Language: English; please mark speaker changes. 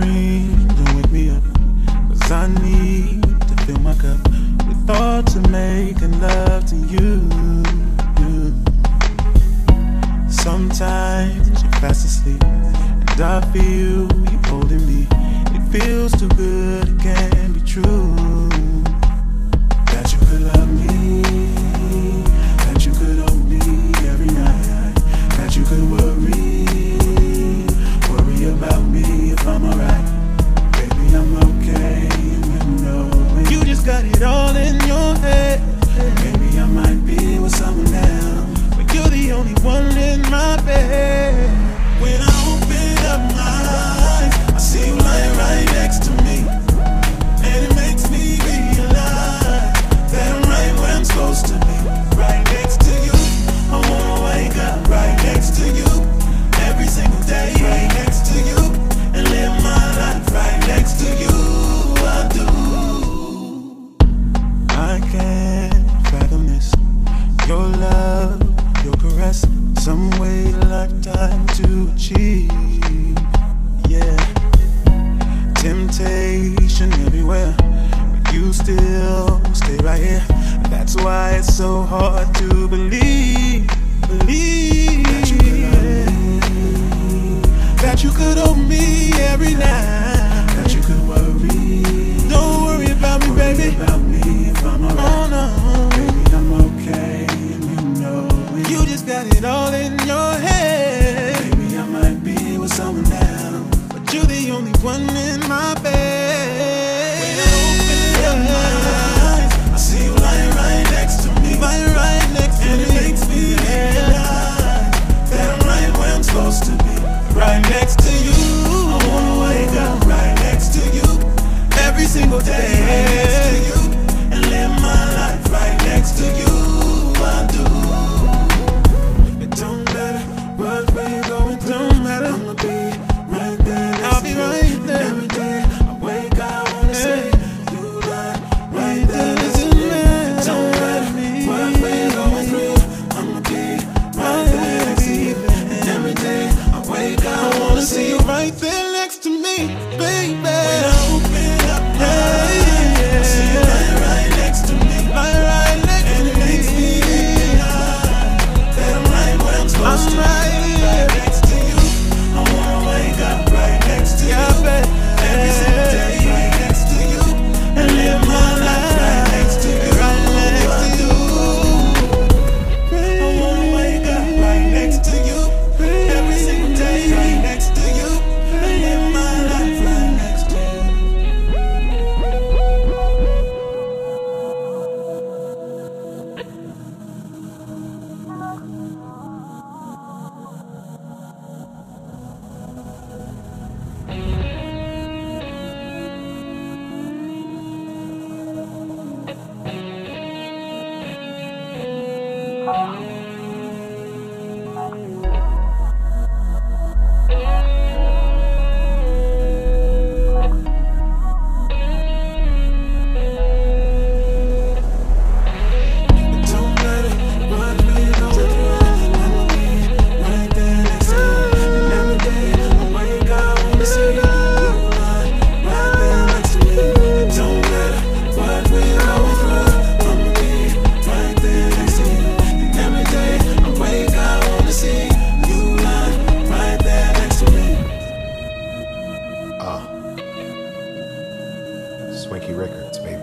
Speaker 1: Don't wake me up. Cause I need to fill my cup with thoughts of making love to you. you. Sometimes you're fast asleep, and I feel you holding me. It feels too good, it can't be true. still stay right here. That's why it's so hard to believe, believe that you could own me, that you could hold me every night, that you could worry. Don't worry about me, worry baby. About me if I'm oh, alright. Oh no, baby, I'm okay, and you know it. You just got it all in your head. Baby, I might be with someone else, but you're the only one in my bed. Swanky Records, baby.